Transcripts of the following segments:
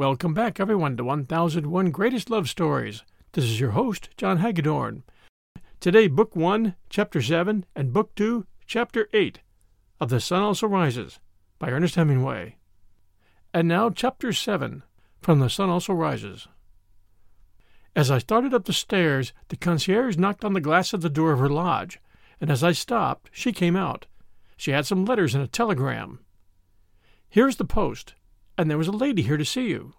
Welcome back, everyone, to 1001 Greatest Love Stories. This is your host, John Hagedorn. Today, Book 1, Chapter 7, and Book 2, Chapter 8 of The Sun Also Rises by Ernest Hemingway. And now, Chapter 7 from The Sun Also Rises. As I started up the stairs, the concierge knocked on the glass of the door of her lodge, and as I stopped, she came out. She had some letters and a telegram. Here's the post and there was a lady here to see you.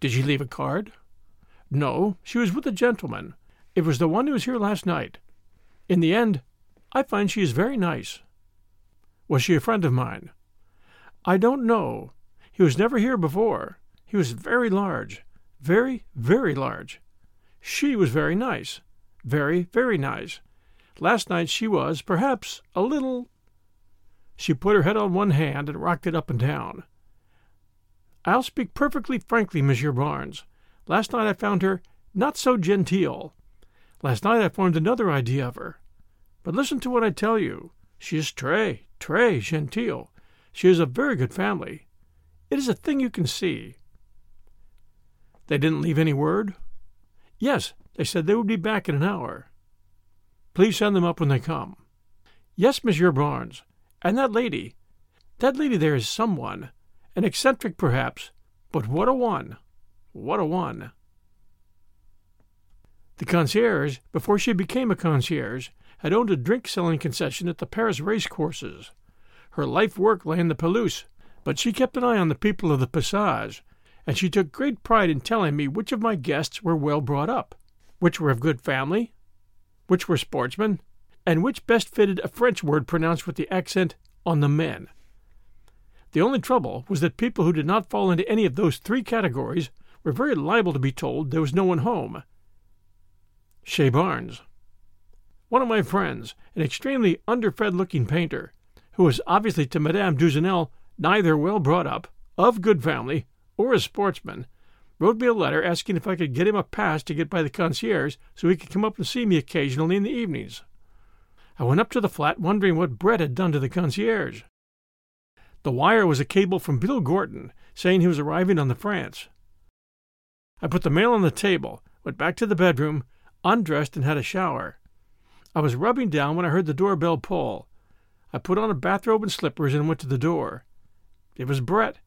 Did she leave a card? No, she was with a gentleman. It was the one who was here last night. In the end, I find she is very nice. Was she a friend of mine? I don't know. He was never here before. He was very large. Very, very large. She was very nice. Very, very nice. Last night she was, perhaps, a little. She put her head on one hand and rocked it up and down. I'll speak perfectly frankly, Monsieur Barnes. Last night I found her not so genteel. Last night I formed another idea of her. But listen to what I tell you. She is très, très genteel. She is a very good family. It is a thing you can see. They didn't leave any word? Yes, they said they would be back in an hour. Please send them up when they come. Yes, Monsieur Barnes. And that lady. That lady there is someone. An eccentric, perhaps, but what a one! What a one! The concierge, before she became a concierge, had owned a drink selling concession at the Paris race courses. Her life work lay in the Pelouse, but she kept an eye on the people of the Passage, and she took great pride in telling me which of my guests were well brought up, which were of good family, which were sportsmen, and which best fitted a French word pronounced with the accent on the men. The only trouble was that people who did not fall into any of those three categories were very liable to be told there was no one home. Chez Barnes. One of my friends, an extremely underfed looking painter, who was obviously to Madame Duzinell neither well brought up, of good family, or a sportsman, wrote me a letter asking if I could get him a pass to get by the concierge so he could come up and see me occasionally in the evenings. I went up to the flat wondering what Brett had done to the concierge. The wire was a cable from Bill Gorton saying he was arriving on the France. I put the mail on the table, went back to the bedroom, undressed, and had a shower. I was rubbing down when I heard the doorbell pull. I put on a bathrobe and slippers and went to the door. It was Brett.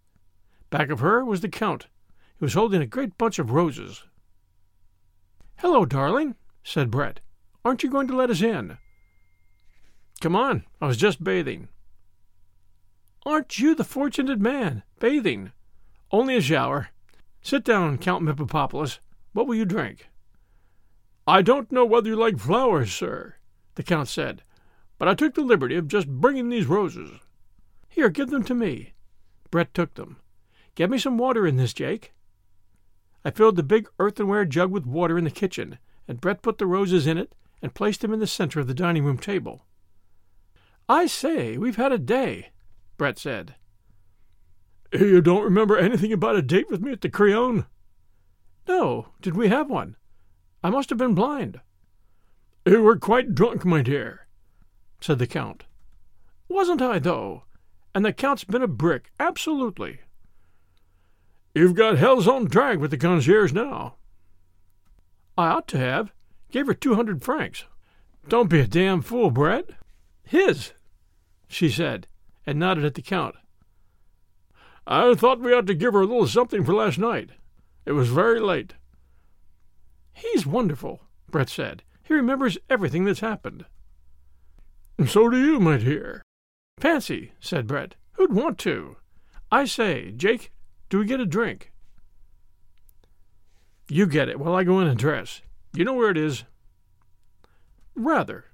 Back of her was the Count. He was holding a great bunch of roses. Hello, darling, said Brett. Aren't you going to let us in? Come on, I was just bathing. Aren't you the fortunate man? Bathing. Only a shower. Sit down, Count Mippipopolous. What will you drink? I don't know whether you like flowers, sir, the Count said, but I took the liberty of just bringing these roses. Here, give them to me. Brett took them. Get me some water in this, Jake. I filled the big earthenware jug with water in the kitchen, and Brett put the roses in it and placed them in the center of the dining room table. I say, we've had a day, Brett said. You don't remember anything about a date with me at the Crillon? No. Did we have one? I must have been blind. You were quite drunk, my dear, said the Count. Wasn't I, though? And the Count's been a brick, absolutely. You've got hell's own drag with the concierge now. I ought to have. Gave her two hundred francs. Don't be a damn fool, Brett. His, she said, and nodded at the Count. I thought we ought to give her a little something for last night. It was very late. He's wonderful, Brett said, He remembers everything that's happened. So do you, my dear. Fancy, said Brett. Who'd want to? I say, Jake, do we get a drink? You get it while I go in and dress. You know where it is? Rather.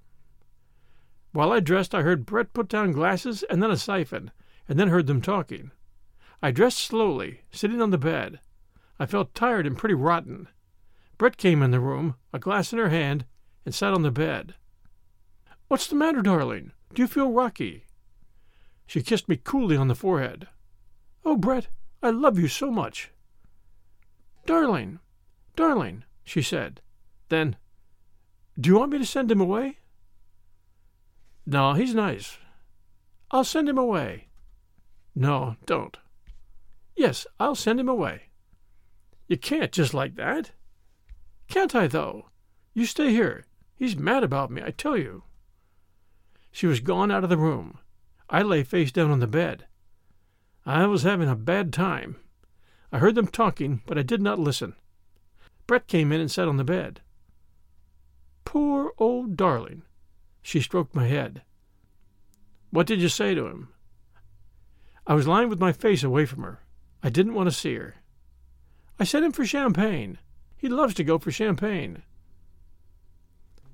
While I dressed, I heard Brett put down glasses and then a siphon, and then heard them talking. I dressed slowly, sitting on the bed. I felt tired and pretty rotten. Brett came in the room, a glass in her hand, and sat on the bed. What's the matter, darling? Do you feel rocky? She kissed me coolly on the forehead. Oh, Brett, I love you so much. Darling, darling, she said. Then, do you want me to send him away? No, he's nice. I'll send him away. No, don't. Yes, I'll send him away. You can't just like that. Can't I, though? You stay here. He's mad about me, I tell you. She was gone out of the room. I lay face down on the bed. I was having a bad time. I heard them talking, but I did not listen. Brett came in and sat on the bed. Poor old darling. She stroked my head. What did you say to him? I was lying with my face away from her. I didn't want to see her. I sent him for champagne. He loves to go for champagne.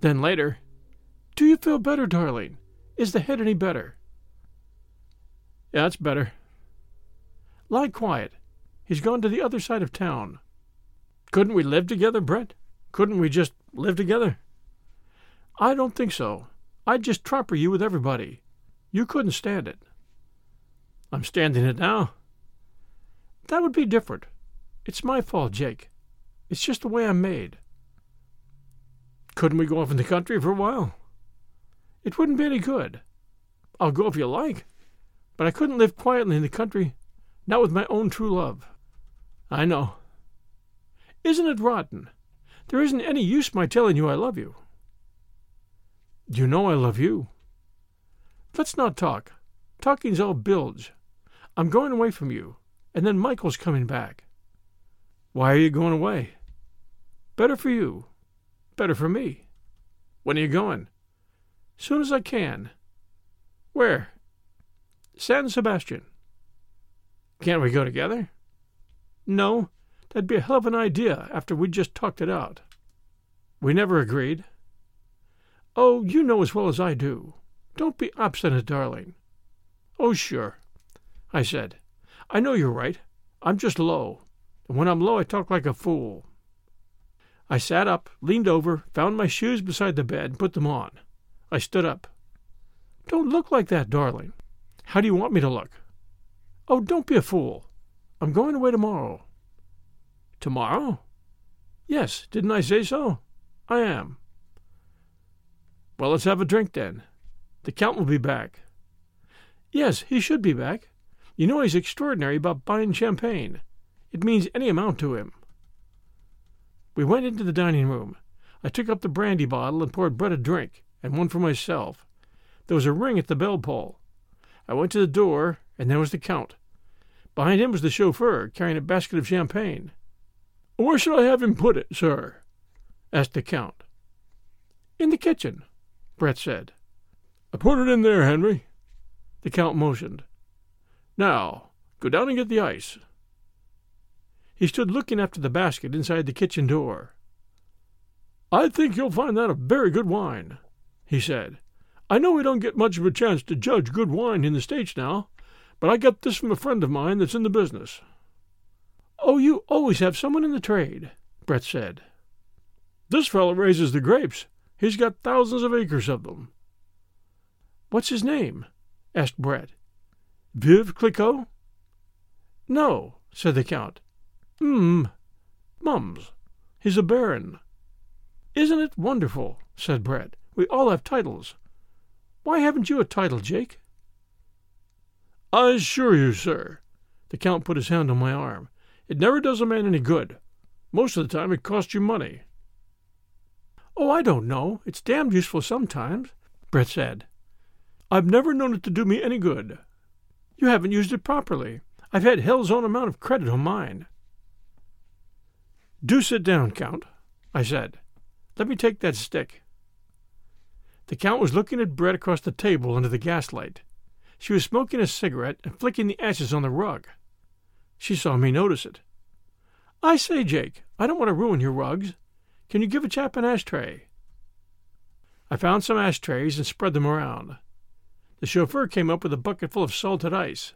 Then later, Do you feel better, darling? Is the head any better? Yeah, it's better. Lie quiet. He's gone to the other side of town. Couldn't we live together, Brett? Couldn't we just live together? I don't think so. I'd just tromper you with everybody. You couldn't stand it. I'm standing it now. That would be different. It's my fault, Jake. It's just the way I'm made. Couldn't we go off in the country for a while? It wouldn't be any good. I'll go if you like, but I couldn't live quietly in the country, not with my own true love. I know. Isn't it rotten? There isn't any use my telling you I love you. You know I love you. Let's not talk. Talking's all bilge. I'm going away from you, and then Michael's coming back. Why are you going away? Better for you. Better for me. When are you going? Soon as I can. Where? San Sebastian. Can't we go together? No, that'd be a hell of an idea after we'd just talked it out. We never agreed. Oh, you know as well as I do. Don't be obstinate, darling. Oh, sure, I said. I know you're right. I'm just low. And when I'm low, I talk like a fool. I sat up, leaned over, found my shoes beside the bed, and put them on. I stood up. Don't look like that, darling. How do you want me to look? Oh, don't be a fool. I'm going away tomorrow. Tomorrow? Yes, didn't I say so? I am. Well, let's have a drink then. The Count will be back. Yes, he should be back. You know he's extraordinary about buying champagne. It means any amount to him. We went into the dining room. I took up the brandy bottle and poured Brett a drink, and one for myself. There was a ring at the bell pull. I went to the door, and there was the Count. Behind him was the chauffeur, carrying a basket of champagne. Where should I have him put it, sir? asked the Count. In the kitchen. Brett said. I Put it in there, Henry. The Count motioned. Now, go down and get the ice. He stood looking after the basket inside the kitchen door. I think you'll find that a very good wine, he said. I know we don't get much of a chance to judge good wine in the States now, but I got this from a friend of mine that's in the business. Oh, you always have someone in the trade, Brett said. This fellow raises the grapes, He's got thousands of acres of them. What's his name? asked Brett. Veuve Clicquot? No, said the Count. Hmm, Mumms. He's a baron. Isn't it wonderful? said Brett. We all have titles. Why haven't you a title, Jake? I assure you, sir, the Count put his hand on my arm, it never does a man any good. Most of the time it costs you money. Oh, I don't know. It's damned useful sometimes, Brett said. I've never known it to do me any good. You haven't used it properly. I've had hell's own amount of credit on mine. Do sit down, Count, I said. Let me take that stick. The Count was looking at Brett across the table under the gaslight. She was smoking a cigarette and flicking the ashes on the rug. She saw me notice it. I say, Jake, I don't want to ruin your rugs. Can you give a chap an ashtray? I found some ashtrays and spread them around. The chauffeur came up with a bucket full of salted ice.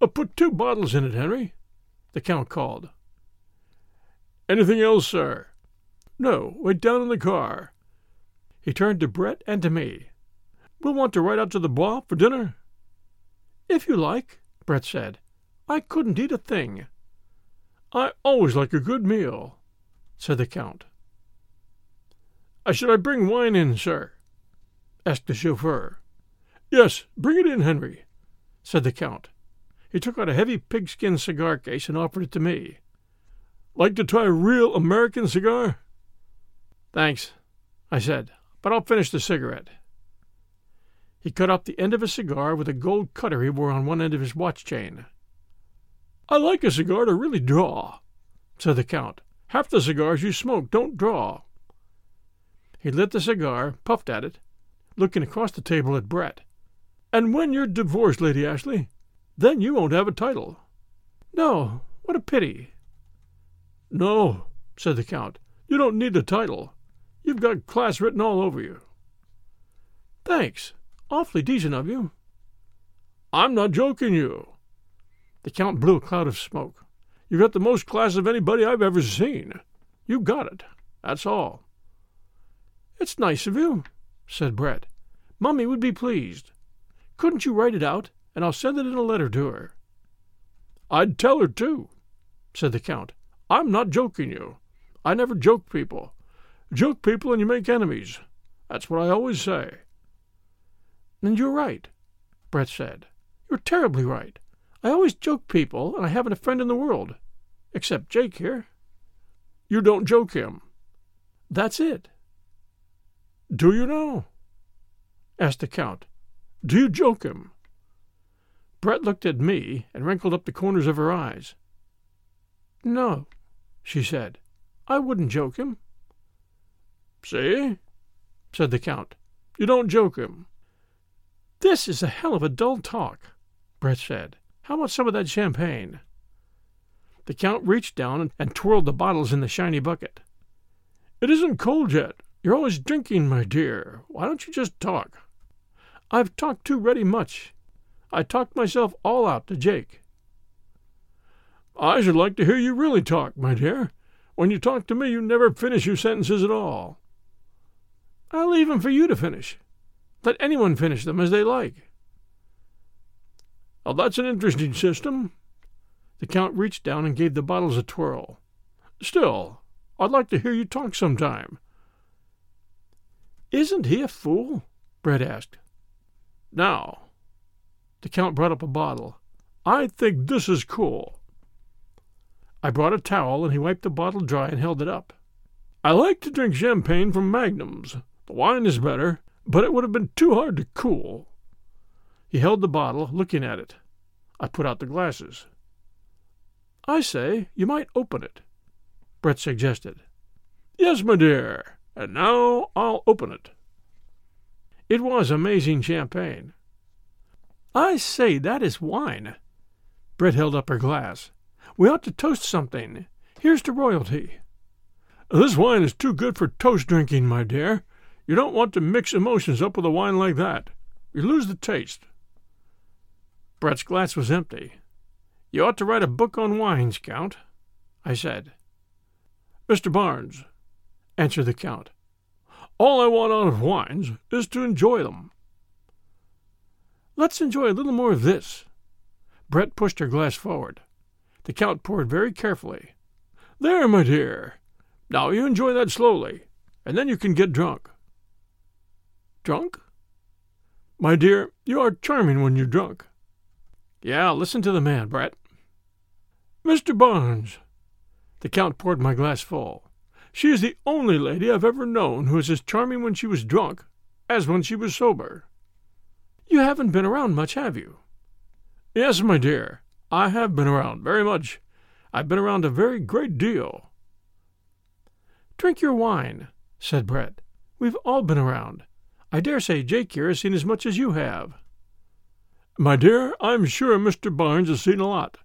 Uh, put two bottles in it, Henry, the Count called. Anything else, sir? No, wait down in the car. He turned to Brett and to me. We'll want to ride out to the Bois for dinner. If you like, Brett said. I couldn't eat a thing. I always like a good meal, said the Count. Uh, should I bring wine in, sir? asked the chauffeur. Yes, bring it in, Henry, said the Count. He took out a heavy pigskin cigar case and offered it to me. Like to try a real American cigar? Thanks, I said, but I'll finish the cigarette. He cut off the end of a cigar with a gold cutter he wore on one end of his watch chain. I like a cigar to really draw, said the Count. Half the cigars you smoke don't draw. He lit the cigar, puffed at it, looking across the table at Brett. And when you're divorced, Lady Ashley, then you won't have a title. No, what a pity. No, said the Count, you don't need a title. You've got class written all over you. Thanks. Awfully decent of you. I'm not joking you. The Count blew a cloud of smoke. You've got the most class of anybody I've ever seen. You got it. That's all. It's nice of you, said Brett. Mummy would be pleased. Couldn't you write it out, and I'll send it in a letter to her? I'd tell her, too, said the Count. I'm not joking you. I never joke people. Joke people and you make enemies. That's what I always say. And you're right, Brett said. You're terribly right. I always joke people, and I haven't a friend in the world. Except Jake here. You don't joke him. That's it. Do you know? asked the Count. Do you joke him? Brett looked at me and wrinkled up the corners of her eyes. No, she said. I wouldn't joke him. See? said the Count. You don't joke him. This is a hell of a dull talk, Brett said. How about some of that champagne? The Count reached down and twirled the bottles in the shiny bucket. It isn't cold yet. You're always drinking, my dear. Why don't you just talk? I've talked too ready much. I talked myself all out to Jake. I should like to hear you really talk, my dear. When you talk to me, you never finish your sentences at all. I'll leave 'em for you to finish. Let anyone finish them as they like. Oh, that's an interesting system. The Count reached down and gave the bottles a twirl. Still, I'd like to hear you talk sometime. Isn't he a fool? Brett asked. Now, the Count brought up a bottle. I think this is cool. I brought a towel, and he wiped the bottle dry and held it up. I like to drink champagne from magnums. The wine is better, but it would have been too hard to cool. He held the bottle, looking at it. I put out the glasses. I say, you might open it, Brett suggested. Yes, my dear, and now I'll open it. It was amazing champagne. I say, that is wine. Brett held up her glass. We ought to toast something. Here's to royalty. This wine is too good for toast drinking, my dear. You don't want to mix emotions up with a wine like that. You lose the taste. Brett's glass was empty. You ought to write a book on wines, Count, I said. Mr. Barnes, answered the Count, all I want out of wines is to enjoy them. Let's enjoy a little more of this. Brett pushed her glass forward. The Count poured very carefully. There, my dear. Now you enjoy that slowly, and then you can get drunk. Drunk? My dear, you are charming when you're drunk. Yeah, listen to the man, Brett. Mr. Barnes. The Count poured my glass full. She is the only lady I've ever known who is as charming when she was drunk as when she was sober. You haven't been around much, have you? Yes, my dear, I have been around very much. I've been around a very great deal. Drink your wine, said Brett. We've all been around. I dare say Jake here has seen as much as you have. My dear, I'm sure Mr. Barnes has seen a lot.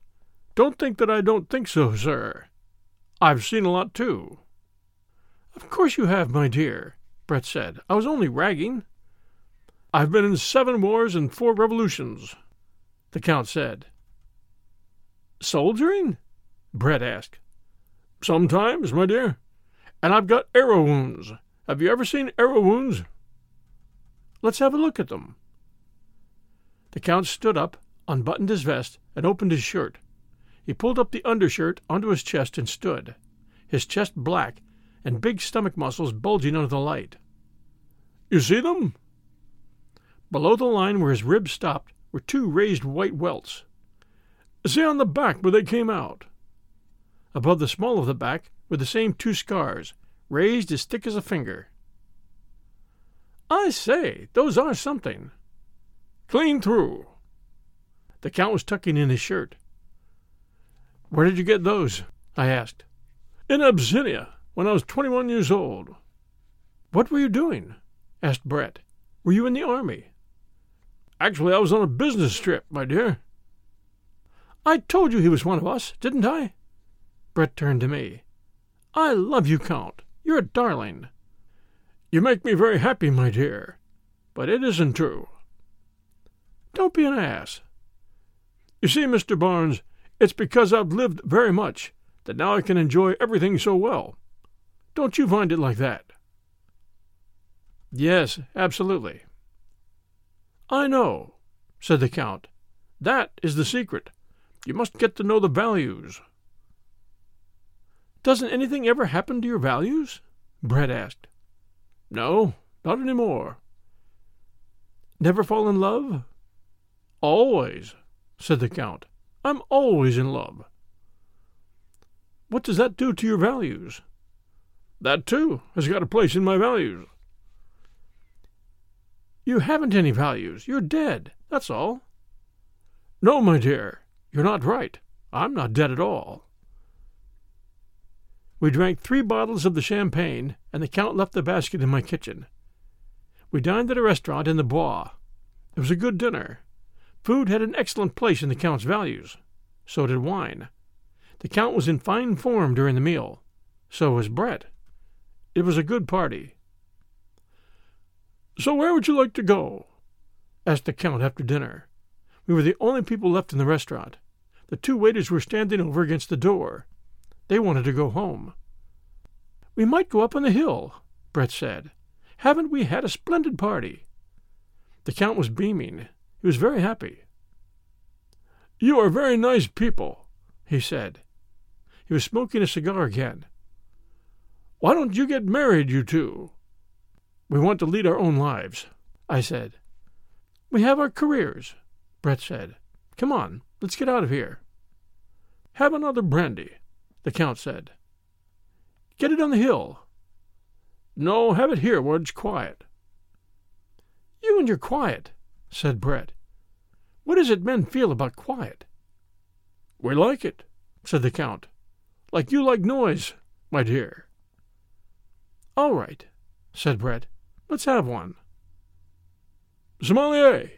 Don't think that I don't think so, sir. I've seen a lot, too. Of course you have, my dear, Brett said. I was only ragging. I've been in seven wars and four revolutions, the Count said. Soldiering? Brett asked. Sometimes, my dear. And I've got arrow wounds. Have you ever seen arrow wounds? Let's have a look at them. The Count stood up, unbuttoned his vest, and opened his shirt. He pulled up the undershirt onto his chest and stood, his chest black and big stomach muscles bulging under the light. You see them? Below the line where his ribs stopped were two raised white welts. See on the back where they came out. Above the small of the back were the same two scars, raised as thick as a finger. I say, those are something. Clean through. The Count was tucking in his shirt. Where did you get those? I asked. In Abyssinia, when I was twenty one years old. What were you doing? asked Brett. Were you in the army? Actually, I was on a business trip, my dear. I told you he was one of us, didn't I? Brett turned to me. I love you, Count. You're a darling. You make me very happy, my dear. But it isn't true. Don't be an ass. You see, Mr. Barnes, it's because I've lived very much that now I can enjoy everything so well. Don't you find it like that? Yes, absolutely. I know, said the Count. That is the secret. You must get to know the values. Doesn't anything ever happen to your values? Brett asked. No, not any more. Never fall in love? Always, said the Count. I'm always in love. What does that do to your values? That, too, has got a place in my values. You haven't any values. You're dead. That's all. No, my dear, you're not right. I'm not dead at all. We drank three bottles of the champagne, and the Count left the basket in my kitchen. We dined at a restaurant in the Bois. It was a good dinner. Food had an excellent place in the Count's values. So did wine. The Count was in fine form during the meal. So was Brett. It was a good party. So where would you like to go? asked the Count after dinner. We were the only people left in the restaurant. The two waiters were standing over against the door. They wanted to go home. We might go up on the hill, Brett said. Haven't we had a splendid party? The Count was beaming. He was very happy. You are very nice people, he said. He was smoking a cigar again. Why don't you get married, you two? We want to lead our own lives, I said. We have our careers, Brett said. Come on, let's get out of here. Have another brandy, the Count said. Get it on the hill. No, have it here where it's quiet. You and your quiet, said Brett. What is it men feel about quiet? We like it, said the Count. Like you like noise, my dear. All right, said Brett. Let's have one. Sommelier,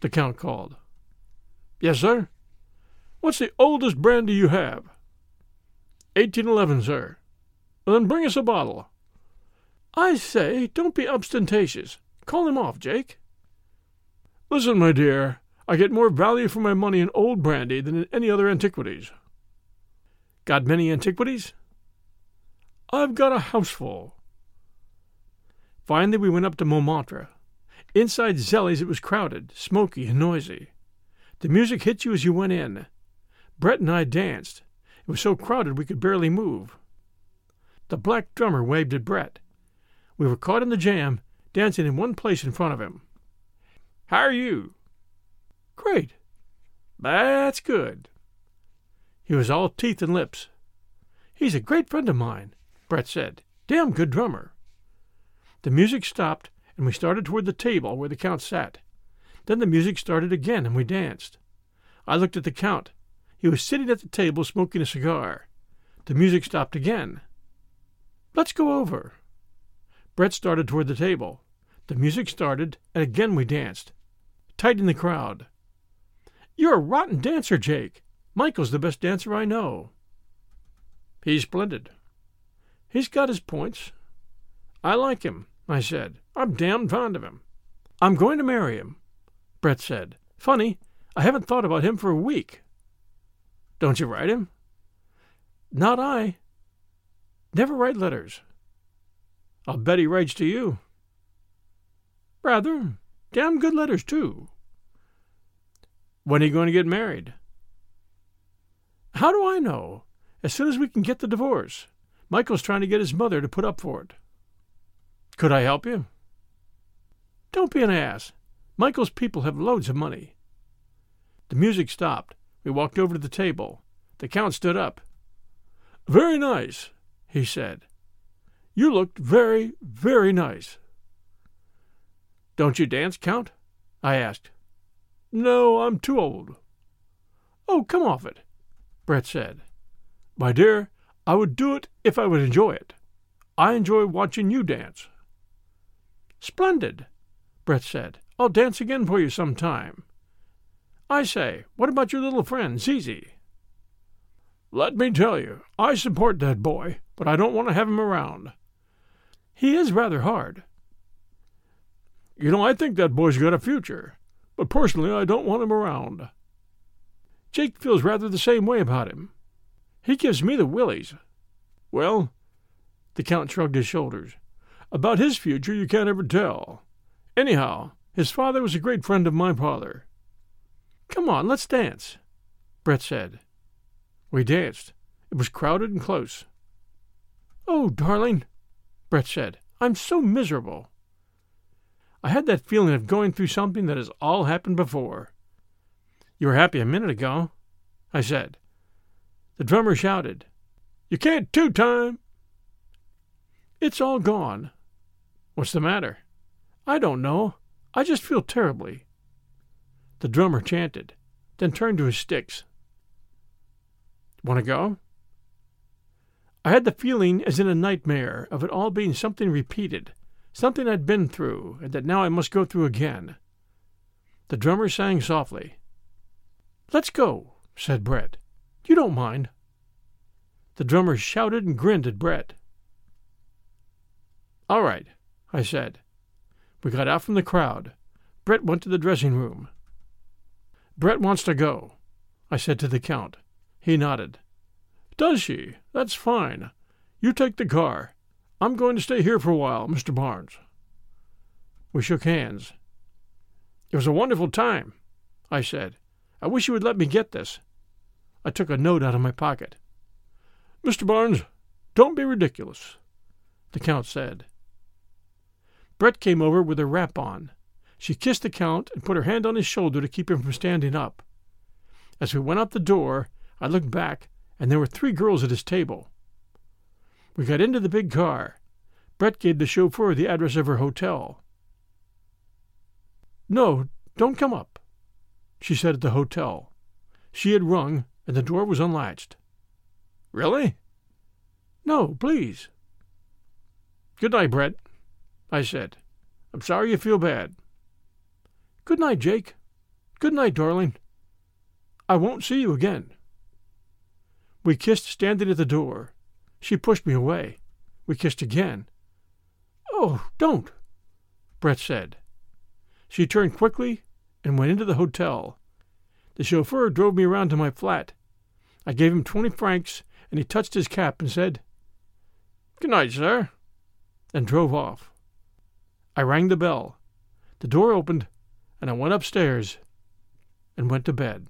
the Count called. Yes, sir. What's the oldest brandy you have? 1811, sir. then bring us a bottle. I say, don't be ostentatious. Call him off, Jake. Listen, my dear, I get more value for my money in old brandy than in any other antiquities. Got many antiquities? I've got a houseful. Finally, we went up to Montmartre. Inside Zelli's, it was crowded, smoky, and noisy. The music hit you as you went in. Brett and I danced. It was so crowded we could barely move. The black drummer waved at Brett. We were caught in the jam, dancing in one place in front of him. How are you? Great. That's good. He was all teeth and lips. He's a great friend of mine, Brett said. Damn good drummer. The music stopped, and we started toward the table where the Count sat. Then the music started again, and we danced. I looked at the Count. He was sitting at the table smoking a cigar. The music stopped again. Let's go over. Brett started toward the table. The music started, and again we danced. Tight in the crowd. You're a rotten dancer, Jake. Michael's the best dancer I know. He's splendid. He's got his points. I like him, I said. I'm damned fond of him. I'm going to marry him, Brett said. Funny, I haven't thought about him for a week. Don't you write him? Not I. Never write letters. I'll bet he writes to you. Rather. Damn good letters, too. When are you going to get married? How do I know? As soon as we can get the divorce. Michael's trying to get his mother to put up for it. Could I help you? Don't be an ass. Michael's people have loads of money. The music stopped. We walked over to the table. The Count stood up. Very nice, he said. You looked very, very nice. Don't you dance, Count? I asked. No, I'm too old. Oh, come off it, Brett said. My dear, I would do it if I would enjoy it. I enjoy watching you dance. Splendid, Brett said. I'll dance again for you some time. I say, what about your little friend, Zizi? Let me tell you, I support that boy, but I don't want to have him around. He is rather hard. You know, I think that boy's got a future, but personally I don't want him around. Jake feels rather the same way about him. He gives me the willies. Well, the Count shrugged his shoulders. About his future you can't ever tell. Anyhow, his father was a great friend of my father. Come on, let's dance, Brett said. We danced. It was crowded and close. Oh, darling, Brett said, I'm so miserable. I had that feeling of going through something that has all happened before. You were happy a minute ago, I said. The drummer shouted, You can't two time. It's all gone. What's the matter? I don't know. I just feel terribly. The drummer chanted, then turned to his sticks. Want to go? I had the feeling, as in a nightmare, of it all being something repeated, something I'd been through, and that now I must go through again. The drummer sang softly. Let's go, said Brett. You don't mind. The drummer shouted and grinned at Brett. All right, I said. We got out from the crowd. Brett went to the dressing room. Brett wants to go, I said to the Count. He nodded. Does she? That's fine. You take the car. I'm going to stay here for a while, Mr. Barnes. We shook hands. It was a wonderful time, I said. I wish you would let me get this. I took a note out of my pocket. Mr. Barnes, don't be ridiculous, the Count said. Brett came over with her wrap on. She kissed the Count and put her hand on his shoulder to keep him from standing up. As we went out the door, I looked back, and there were three girls at his table. We got into the big car. Brett gave the chauffeur the address of her hotel. No, don't come up, she said at the hotel. She had rung, and the door was unlatched. Really? No, please. Good night, Brett, I said. I'm sorry you feel bad. Good night, Jake. Good night, darling. I won't see you again. We kissed standing at the door. She pushed me away. We kissed again. Oh, don't, Brett said. She turned quickly and went into the hotel. The chauffeur drove me around to my flat. I gave him twenty francs, and he touched his cap and said, Good night, sir, and drove off. I rang the bell. The door opened, and I went upstairs and went to bed.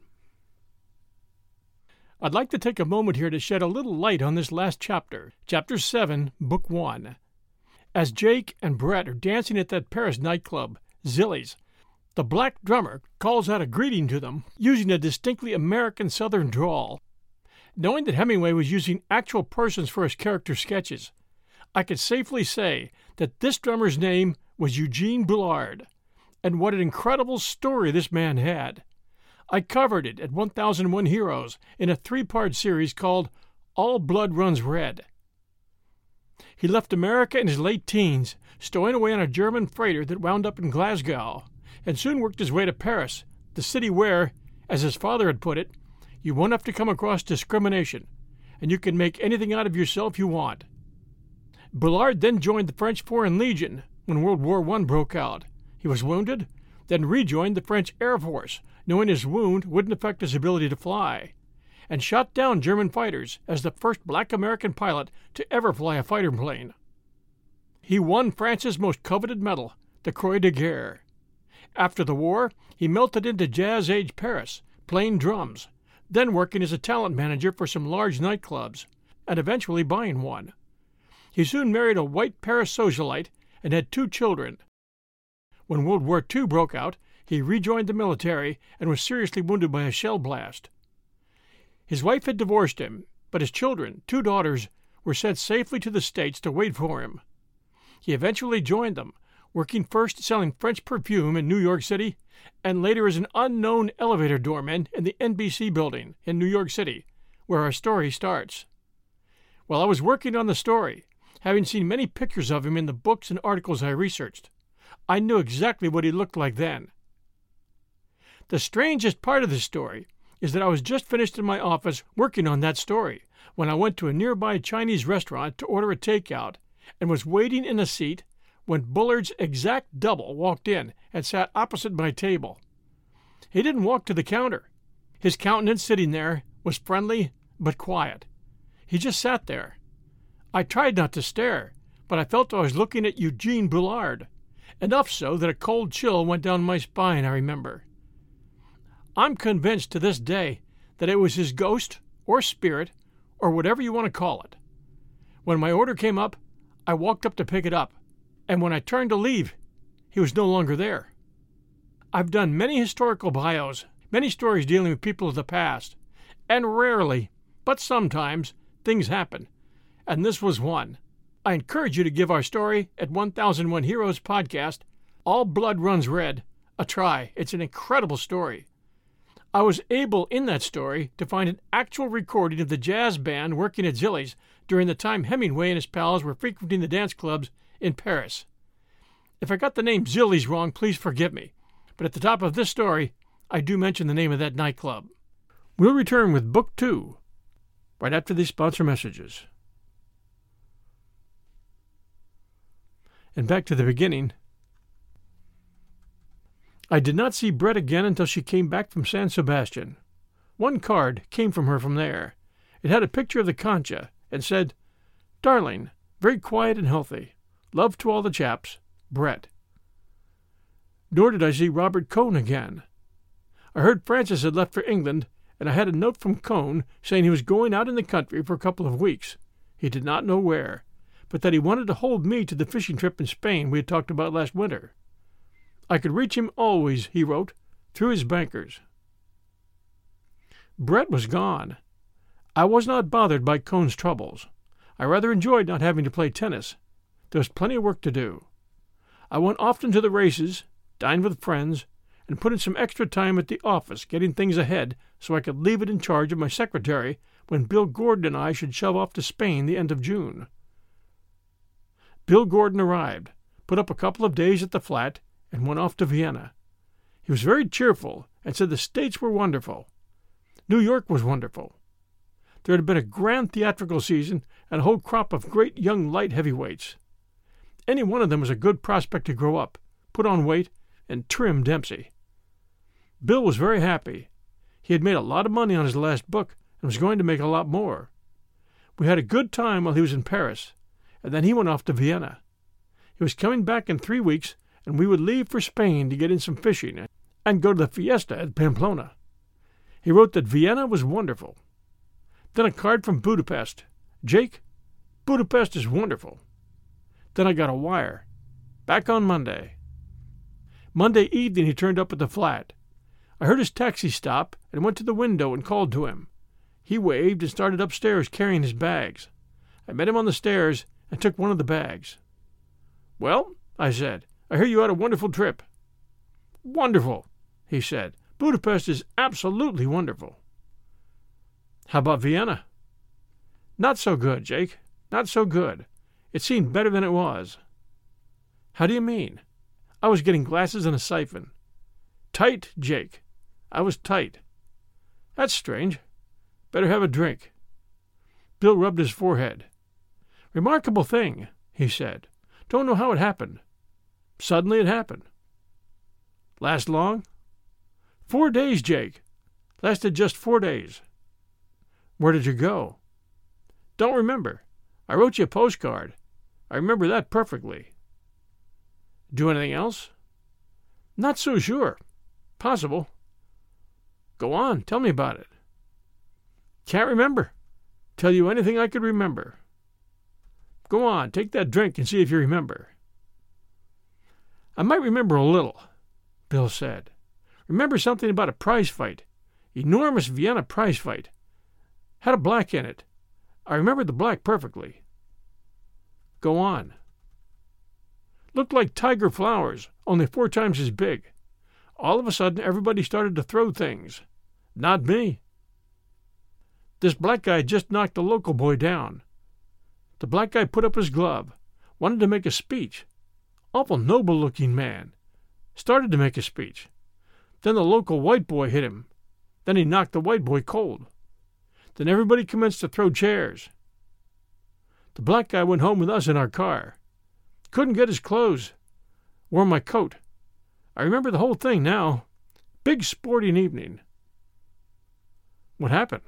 I'd like to take a moment here to shed a little light on this last chapter, Chapter 7, Book 1. As Jake and Brett are dancing at that Paris nightclub, Zilly's, the black drummer calls out a greeting to them using a distinctly American Southern drawl. Knowing that Hemingway was using actual persons for his character sketches, I could safely say that this drummer's name was Eugene Bullard, And what an incredible story this man had! I covered it at 1001 Heroes in a three part series called All Blood Runs Red. He left America in his late teens, stowing away on a German freighter that wound up in Glasgow, and soon worked his way to Paris, the city where, as his father had put it, you won't have to come across discrimination, and you can make anything out of yourself you want. Bullard then joined the French Foreign Legion when World War I broke out. He was wounded, then rejoined the French Air Force, knowing his wound wouldn't affect his ability to fly, and shot down German fighters as the first black American pilot to ever fly a fighter plane. He won France's most coveted medal, the Croix de Guerre. After the war, he melted into jazz age Paris, playing drums, then working as a talent manager for some large nightclubs, and eventually buying one. He soon married a white Paris socialite and had two children. When World War II broke out, he rejoined the military and was seriously wounded by a shell blast. His wife had divorced him, but his children, two daughters, were sent safely to the States to wait for him. He eventually joined them, working first selling French perfume in New York City and later as an unknown elevator doorman in the NBC building in New York City, where our story starts. While I was working on the story, having seen many pictures of him in the books and articles I researched, I knew exactly what he looked like then. The strangest part of the story is that I was just finished in my office working on that story when I went to a nearby Chinese restaurant to order a takeout and was waiting in a seat when Bullard's exact double walked in and sat opposite my table. He didn't walk to the counter. His countenance sitting there was friendly but quiet. He just sat there. I tried not to stare, but I felt I was looking at Eugene Bullard, enough so that a cold chill went down my spine, I remember. I'm convinced to this day that it was his ghost, or spirit, or whatever you want to call it. When my order came up, I walked up to pick it up and when I turned to leave, he was no longer there. I've done many historical bios, many stories dealing with people of the past, and rarely, but sometimes, things happen, and this was one. I encourage you to give our story at 1001 Heroes podcast, All Blood Runs Red, a try. It's an incredible story. I was able in that story to find an actual recording of the jazz band working at Zilly's during the time Hemingway and his pals were frequenting the dance clubs in Paris. If I got the name Zilly's wrong, please forgive me, but at the top of this story, I do mention the name of that nightclub. We'll return with Book Two right after these sponsor messages. And back to the beginning. I did not see Brett again until she came back from San Sebastian. One card came from her from there. It had a picture of the Concha and said, Darling, very quiet and healthy. Love to all the chaps. Brett. Nor did I see Robert Cohn again. I heard Francis had left for England, and I had a note from Cohn saying he was going out in the country for a couple of weeks. He did not know where, but that he wanted to hold me to the fishing trip in Spain we had talked about last winter. I could reach him always, he wrote, through his bankers. Brett was gone. I was not bothered by Cohn's troubles. I rather enjoyed not having to play tennis. There was plenty of work to do. I went often to the races, dined with friends, and put in some extra time at the office getting things ahead so I could leave it in charge of my secretary when Bill Gorton and I should shove off to Spain the end of June. Bill Gorton arrived, put up a couple of days at the flat, and went off to Vienna. He was very cheerful and said the States were wonderful. New York was wonderful. There had been a grand theatrical season and a whole crop of great young light heavyweights. Any one of them was a good prospect to grow up, put on weight, and trim Dempsey. Bill was very happy. He had made a lot of money on his last book and was going to make a lot more. We had a good time while he was in Paris, and then he went off to Vienna. He was coming back in three weeks, and we would leave for Spain to get in some fishing and go to the fiesta at Pamplona. He wrote that Vienna was wonderful. Then a card from Budapest. Jake, Budapest is wonderful. Then I got a wire. Back on Monday. Monday evening he turned up at the flat. I heard his taxi stop and went to the window and called to him. He waved and started upstairs carrying his bags. I met him on the stairs and took one of the bags. Well, I said, I hear you had a wonderful trip. Wonderful, he said. Budapest is absolutely wonderful. How about Vienna? Not so good, Jake. Not so good. It seemed better than it was. How do you mean? I was getting glasses and a siphon. Tight, Jake. I was tight. That's strange. Better have a drink. Bill rubbed his forehead. Remarkable thing, he said. Don't know how it happened. Suddenly it happened. Last long? Four days, Jake. Lasted just four days. Where did you go? Don't remember. I wrote you a postcard. I remember that perfectly. Do anything else? Not so sure. Possible. Go on, tell me about it. Can't remember. Tell you anything I could remember. Go on, take that drink and see if you remember. I might remember a little, Bill said. Remember something about a prize fight. Enormous Vienna prize fight. Had a black in it. I remember the black perfectly. Go on. Looked like tiger flowers, only four times as big. All of a sudden, everybody started to throw things. Not me. This black guy just knocked the local boy down. The black guy put up his glove, wanted to make a speech. Awful noble looking man. Started to make a speech. Then the local white boy hit him. Then he knocked the white boy cold. Then everybody commenced to throw chairs. The black guy went home with us in our car. Couldn't get his clothes. Wore my coat. I remember the whole thing now. Big sporting evening. What happened?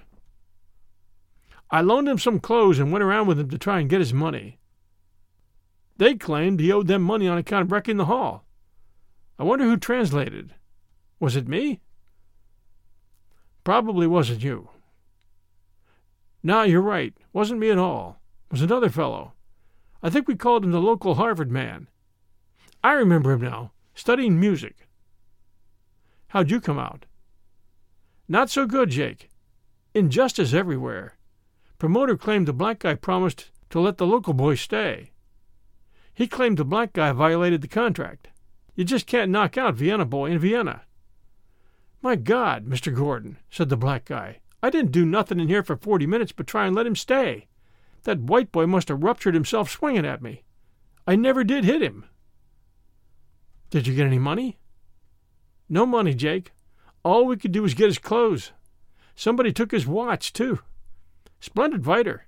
I loaned him some clothes and went around with him to try and get his money. They claimed he owed them money on account of wrecking the hall. I wonder who translated. Was it me? Probably wasn't you. No, you're right. Wasn't me at all. Was another fellow. I think we called him the local Harvard man. I remember him now, studying music. How'd you come out? Not so good, Jake. Injustice everywhere. Promoter claimed the black guy promised to let the local boy stay. He claimed the black guy violated the contract. You just can't knock out Vienna boy in Vienna. My God, Mr. Gorton, said the black guy, I didn't do nothing in here for forty minutes but try and let him stay. That white boy must have ruptured himself swinging at me. I never did hit him. Did you get any money? No money, Jake. All we could do was get his clothes. Somebody took his watch, too. Splendid fighter.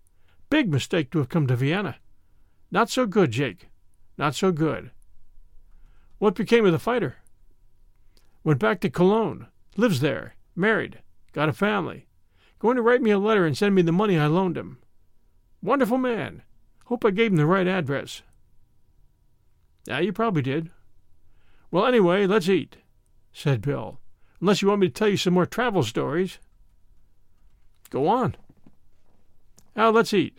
Big mistake to have come to Vienna. Not so good, Jake. Not so good. What became of the fighter? Went back to Cologne. Lives there. Married. Got a family. Going to write me a letter and send me the money I loaned him. Wonderful man. Hope I gave him the right address. Yeah, you probably did. Well, anyway, let's eat, said Bill. Unless you want me to tell you some more travel stories. Go on. Now let's eat.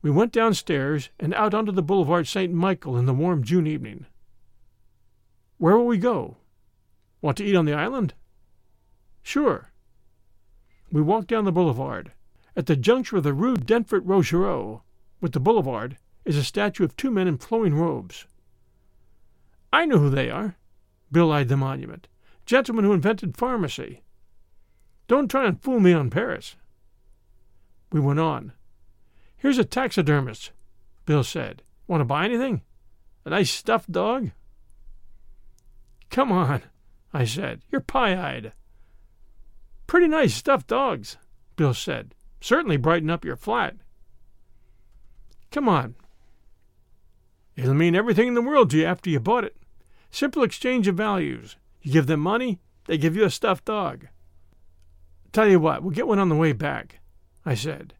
We went downstairs and out onto the Boulevard St. Michel in the warm June evening. Where will we go? Want to eat on the island? Sure. We walked down the boulevard. At the juncture of the Rue Denfert Rochereau with the boulevard is a statue of two men in flowing robes. I know who they are. Bill eyed the monument. Gentlemen who invented pharmacy. Don't try and fool me on Paris. We went on. Here's a taxidermist, Bill said. Want to buy anything? A nice stuffed dog? Come on, I said. You're pie eyed. Pretty nice stuffed dogs, Bill said. Certainly brighten up your flat. Come on. It'll mean everything in the world to you after you bought it. Simple exchange of values. You give them money, they give you a stuffed dog. Tell you what, we'll get one on the way back. I said.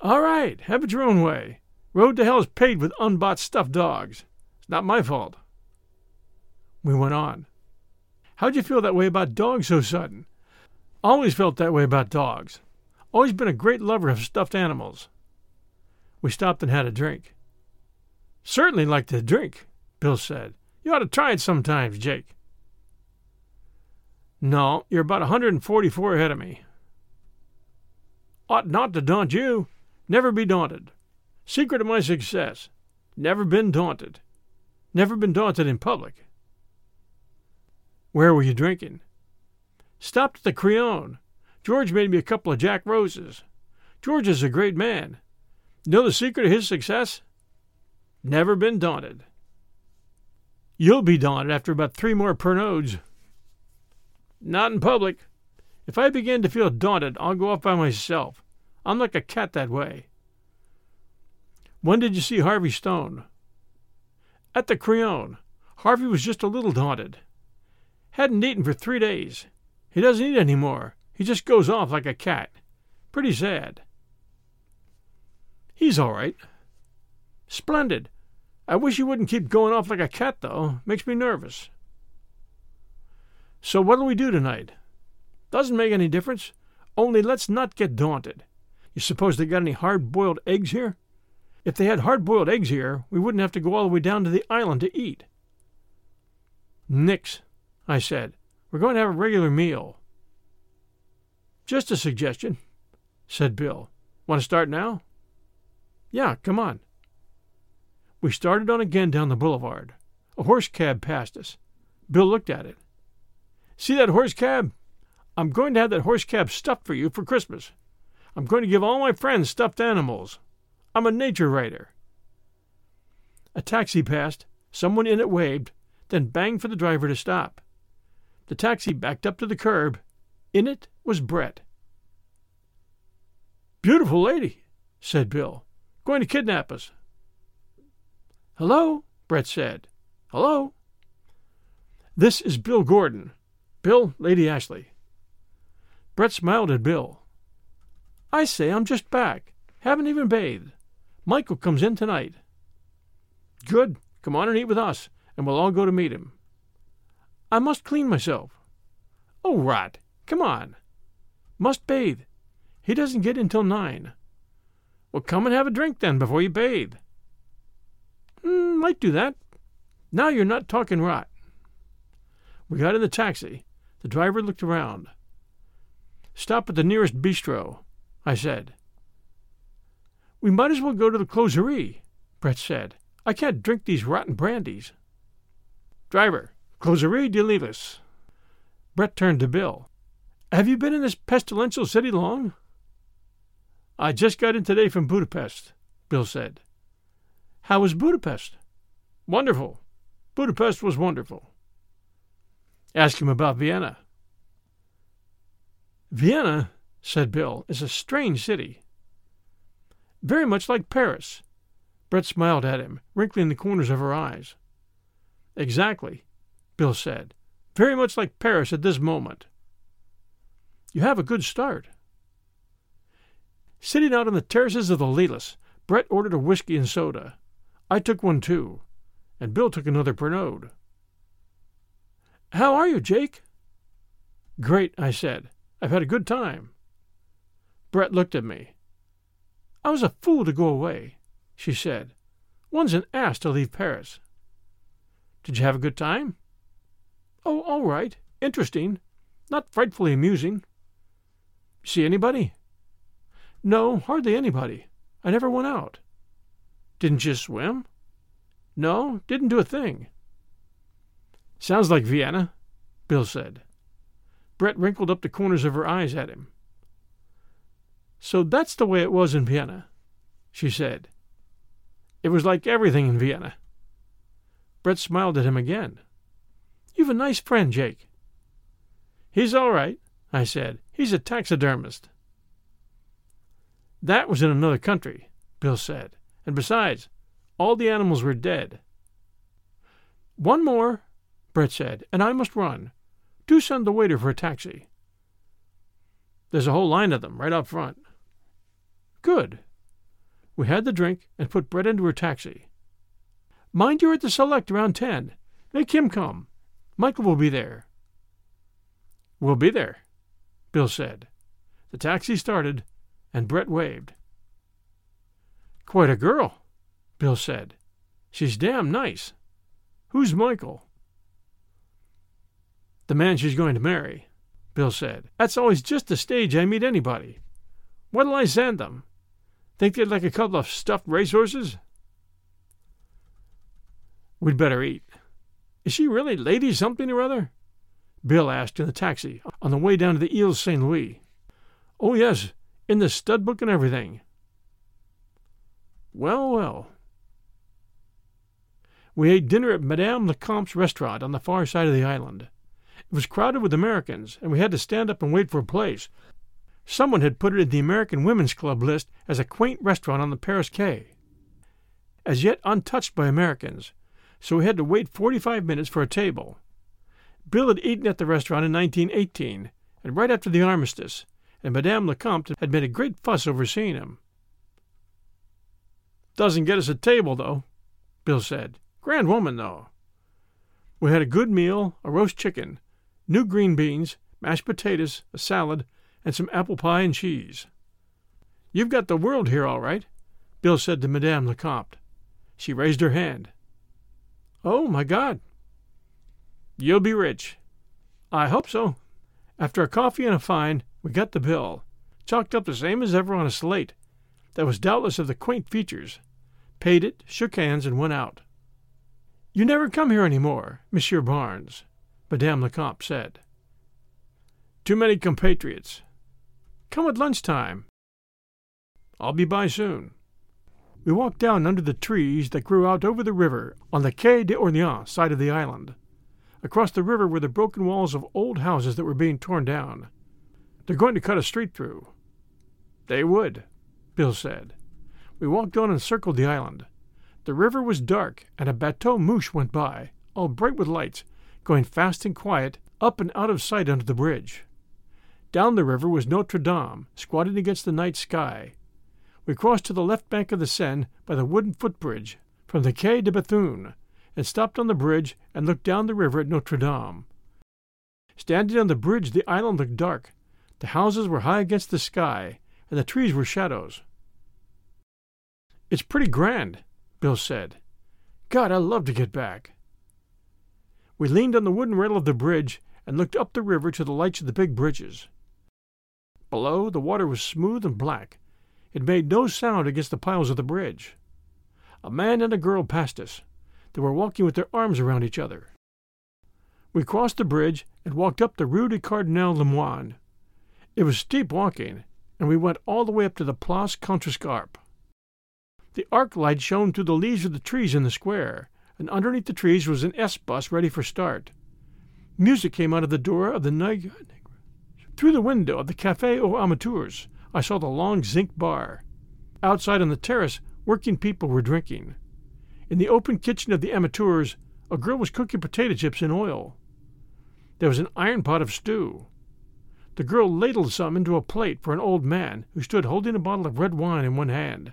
All right, have it your own way. Road to hell is paved with unbought stuffed dogs. It's not my fault. We went on. How'd you feel that way about dogs so sudden? Always felt that way about dogs. Always been a great lover of stuffed animals. We stopped and had a drink. Certainly like to drink, Bill said. You ought to try it sometimes, Jake. No, you're about a 144 ahead of me. Ought not to daunt you. Never be daunted. Secret of my success. Never been daunted. Never been daunted in public. Where were you drinking? Stopped at the Crillon. George made me a couple of Jack Roses. George is a great man. Know the secret of his success? Never been daunted. You'll be daunted after about three more Pernods. Not in public. If I begin to feel daunted, I'll go off by myself. I'm like a cat that way. When did you see Harvey Stone? At the Crillon. Harvey was just a little daunted. Hadn't eaten for three days. He doesn't eat any more. He just goes off like a cat. Pretty sad. He's all right. Splendid. I wish you wouldn't keep going off like a cat, though. Makes me nervous. So what'll we do tonight? Doesn't make any difference. Only let's not get daunted. You suppose they got any hard boiled eggs here? If they had hard boiled eggs here, we wouldn't have to go all the way down to the island to eat. Nix, I said. We're going to have a regular meal. Just a suggestion, said Bill. Want to start now? Yeah, come on. We started on again down the boulevard. A horse cab passed us. Bill looked at it. See that horse cab? I'm going to have that horse cab stuffed for you for Christmas. I'm going to give all my friends stuffed animals. I'm a nature writer. A taxi passed, someone in it waved, then banged for the driver to stop. The taxi backed up to the curb. In it was Brett. Beautiful lady, said Bill. Going to kidnap us. Hello, Brett said. Hello. This is Bill Gorton. Bill, Lady Ashley. Brett smiled at Bill. I say, I'm just back. Haven't even bathed. Michael comes in tonight. Good. Come on and eat with us, and we'll all go to meet him. I must clean myself. Oh, rot. Come on. Must bathe. He doesn't get in till nine. Well, come and have a drink then before you bathe. Mm, might do that. Now you're not talking rot. We got in the taxi. The driver looked around. Stop at the nearest bistro, I said. We might as well go to the closerie, Brett said. I can't drink these rotten brandies. Driver, closerie des Lilas. Brett turned to Bill. Have you been in this pestilential city long? I just got in today from Budapest, Bill said. How was Budapest? Wonderful. Budapest was wonderful. Ask him about Vienna. Vienna, said Bill, is a strange city. Very much like Paris. Brett smiled at him, wrinkling the corners of her eyes. Exactly, Bill said. Very much like Paris at this moment. You have a good start. Sitting out on the terraces of the Lilas, Brett ordered a whiskey and soda. I took one too, and Bill took another Pernod. How are you, Jake? Great, I said. I've had a good time. Brett looked at me. I was a fool to go away, she said. One's an ass to leave Paris. Did you have a good time? Oh, all right. Interesting. Not frightfully amusing. See anybody? No, hardly anybody. I never went out. Didn't you swim? No, didn't do a thing. Sounds like Vienna, Bill said. Brett wrinkled up the corners of her eyes at him. So that's the way it was in Vienna, she said. It was like everything in Vienna. Brett smiled at him again. You've a nice friend, Jake. He's all right, I said. He's a taxidermist. That was in another country, Bill said. And besides, all the animals were dead. One more, Brett said, and I must run. Do send the waiter for a taxi. There's a whole line of them right up front. Good. We had the drink and put Brett into her taxi. Mind you're at the Select around ten. Make him come. Michael will be there. We'll be there, Bill said. The taxi started, and Brett waved. Quite a girl, Bill said. She's damn nice. Who's Michael? The man she's going to marry, Bill said. That's always just the stage I meet anybody. What'll I send them? Think they'd like a couple of stuffed racehorses? We'd better eat. Is she really Lady something or other? Bill asked in the taxi on the way down to the Ile St. Louis. Oh, yes, in the stud book and everything. Well, well. We ate dinner at Madame Lecomte's restaurant on the far side of the island. It was crowded with Americans, and we had to stand up and wait for a place. Someone had put it in the American Women's Club list as a quaint restaurant on the Paris quay. As yet untouched by Americans, so we had to wait forty five minutes for a table. Bill had eaten at the restaurant in 1918, and right after the armistice, and Madame Lecomte had made a great fuss over seeing him. Doesn't get us a table, though, Bill said. Grand woman, though. We had a good meal, a roast chicken, new green beans, mashed potatoes, a salad, and some apple pie and cheese. You've got the world here, all right, Bill said to Madame Lecomte. She raised her hand. Oh, my God. You'll be rich. I hope so. After a coffee and a fine, we got the bill, chalked up the same as ever on a slate, that was doubtless of the quaint features, paid it, shook hands, and went out. You never come here any more, Monsieur Barnes, Madame Lecomte said. Too many compatriots. Come at lunchtime. I'll be by soon. We walked down under the trees that grew out over the river on the Quai d'Orléans side of the island. Across the river were the broken walls of old houses that were being torn down. They're going to cut a street through. They would, Bill said. We walked on and circled the island. The river was dark, and a bateau mouche went by, all bright with lights, going fast and quiet, up and out of sight under the bridge. Down the river was Notre Dame, squatting against the night sky. We crossed to the left bank of the Seine by the wooden footbridge from the Quai de Bethune, and stopped on the bridge and looked down the river at Notre Dame. Standing on the bridge, the island looked dark. The houses were high against the sky, and the trees were shadows. It's pretty grand, Bill said. God, I'd love to get back. We leaned on the wooden rail of the bridge and looked up the river to the lights of the big bridges. Below, the water was smooth and black. It made no sound against the piles of the bridge. A man and a girl passed us. They were walking with their arms around each other. We crossed the bridge and walked up the Rue du Cardinal Lemoine. It was steep walking, and we went all the way up to the Place Contrescarpe. The arc light shone through the leaves of the trees in the square, and underneath the trees was an S bus ready for start. Music came out of the door of the Neg. Through the window of the Café aux Amateurs, I saw the long zinc bar. Outside on the terrace, working people were drinking. In the open kitchen of the Amateurs, a girl was cooking potato chips in oil. There was an iron pot of stew. The girl ladled some into a plate for an old man who stood holding a bottle of red wine in one hand.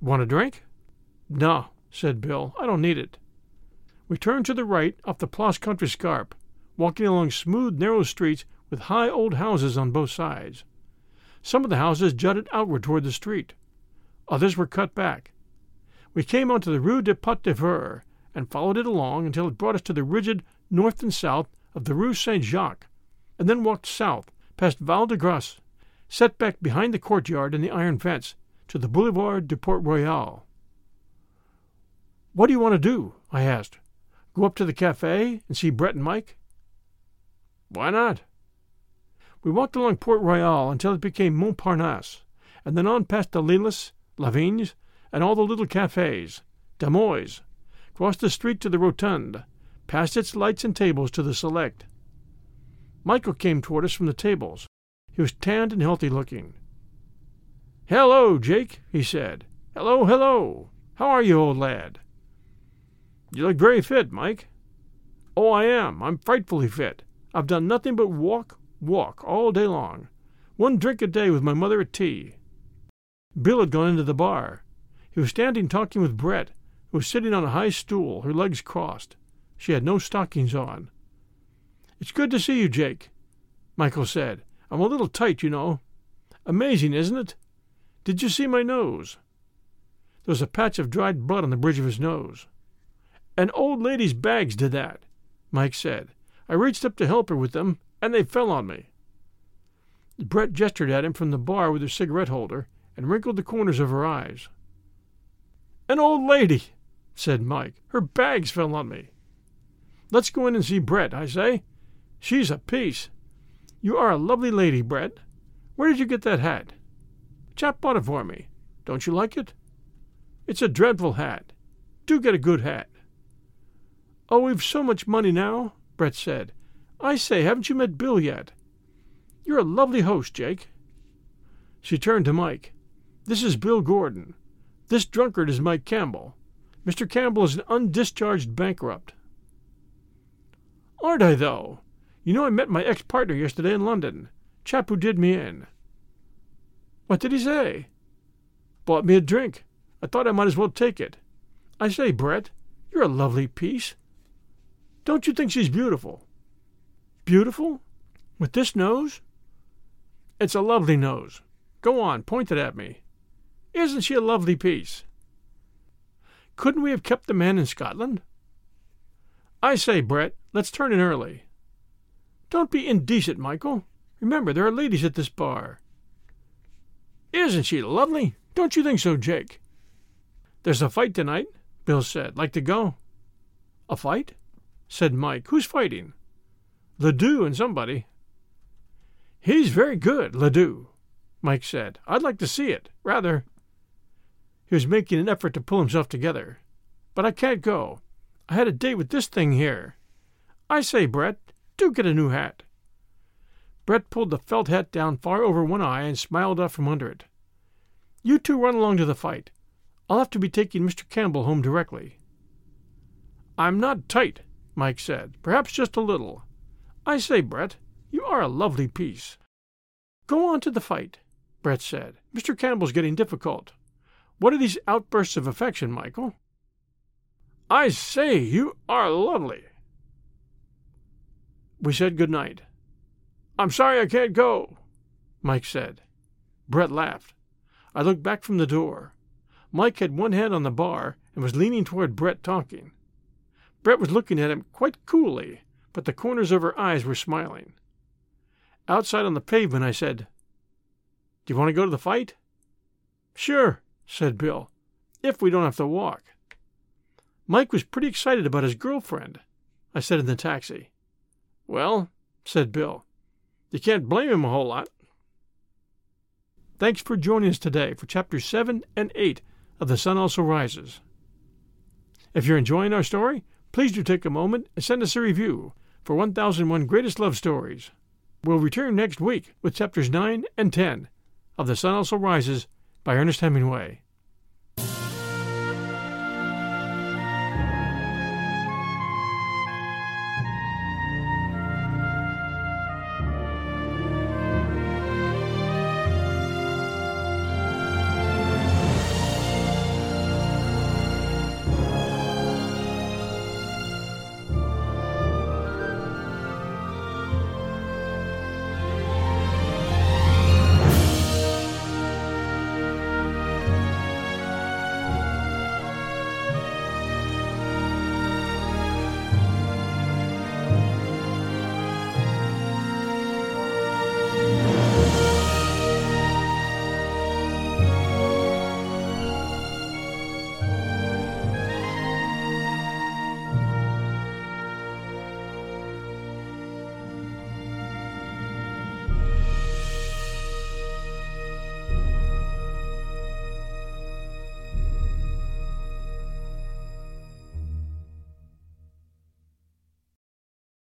Want a drink? No, said Bill. I don't need it. We turned to the right up the Place Contrescarpe, walking along smooth, narrow streets with high old houses on both sides. Some of the houses jutted outward toward the street. Others were cut back. We came onto the Rue des Pot de Fer and followed it along until it brought us to the rigid north and south of the Rue Saint Jacques, and then walked south past Val de Grace, set back behind the courtyard and the iron fence, to the Boulevard de Port Royal. What do you want to do? I asked. Go up to the cafe and see Brett and Mike? Why not? We walked along Port Royal until it became Montparnasse, and then on past the Lilas, Lavigne's, and all the little cafes, Damoy's, crossed the street to the Rotonde, past its lights and tables to the Select. Michael came toward us from the tables. He was tanned and healthy looking. Hello, Jake, he said. Hello, hello. How are you, old lad? You look very fit, Mike. Oh, I am. I'm frightfully fit. I've done nothing but walk, walk, all day long. One drink a day with my mother at tea. Bill had gone into the bar. He was standing talking with Brett, who was sitting on a high stool, her legs crossed. She had no stockings on. It's good to see you, Jake, Michael said. I'm a little tight, you know. Amazing, isn't it? Did you see my nose? There was a patch of dried blood on the bridge of his nose. An old lady's bags did that, Mike said. I reached up to help her with them, and they fell on me. Brett gestured at him from the bar with her cigarette holder and wrinkled the corners of her eyes. An old lady, said Mike. Her bags fell on me. Let's go in and see Brett, I say. She's a piece. You are a lovely lady, Brett. Where did you get that hat? Chap bought it for me. Don't you like it? It's a dreadful hat. Do get a good hat. Oh, we've so much money now, Brett said. I say, haven't you met Bill yet? You're a lovely host, Jake. She turned to Mike. This is Bill Gorton. This drunkard is Mike Campbell. Mr. Campbell is an undischarged bankrupt. Aren't I, though? You know I met my ex partner yesterday in London. Chap who did me in. What did he say? Bought me a drink. I thought I might as well take it. I say, Brett, you're a lovely piece. Don't you think she's beautiful? Beautiful? With this nose? It's a lovely nose. Go on, point it at me. Isn't she a lovely piece? Couldn't we have kept the man in Scotland? I say, Brett, let's turn in early. Don't be indecent, Michael. Remember, there are ladies at this bar. Isn't she lovely? Don't you think so, Jake? There's a fight tonight, Bill said. Like to go? A fight? Said Mike. Who's fighting? Ledoux and somebody. He's very good, Ledoux, Mike said. I'd like to see it. Rather. He was making an effort to pull himself together. But I can't go. I had a date with this thing here. I say, Brett, do get a new hat. Brett pulled the felt hat down far over one eye and smiled up from under it. You two run along to the fight. I'll have to be taking Mr. Campbell home directly. I'm not tight, Mike said. Perhaps just a little. I say, Brett, you are a lovely piece. Go on to the fight, Brett said. Mr. Campbell's getting difficult. What are these outbursts of affection, Michael? I say, you are lovely. We said good night. I'm sorry I can't go, Mike said. Brett laughed. I looked back from the door. Mike had one hand on the bar and was leaning toward Brett talking. Brett was looking at him quite coolly, but the corners of her eyes were smiling. Outside on the pavement, I said, Do you want to go to the fight? Sure, said Bill, if we don't have to walk. Mike was pretty excited about his girlfriend, I said in the taxi. Well, said Bill, you can't blame him a whole lot. Thanks for joining us today for chapters 7 and 8 of The Sun Also Rises. If you're enjoying our story, please do take a moment and send us a review for 1001 Greatest Love Stories. We'll return next week with chapters 9 and 10 of The Sun Also Rises by Ernest Hemingway.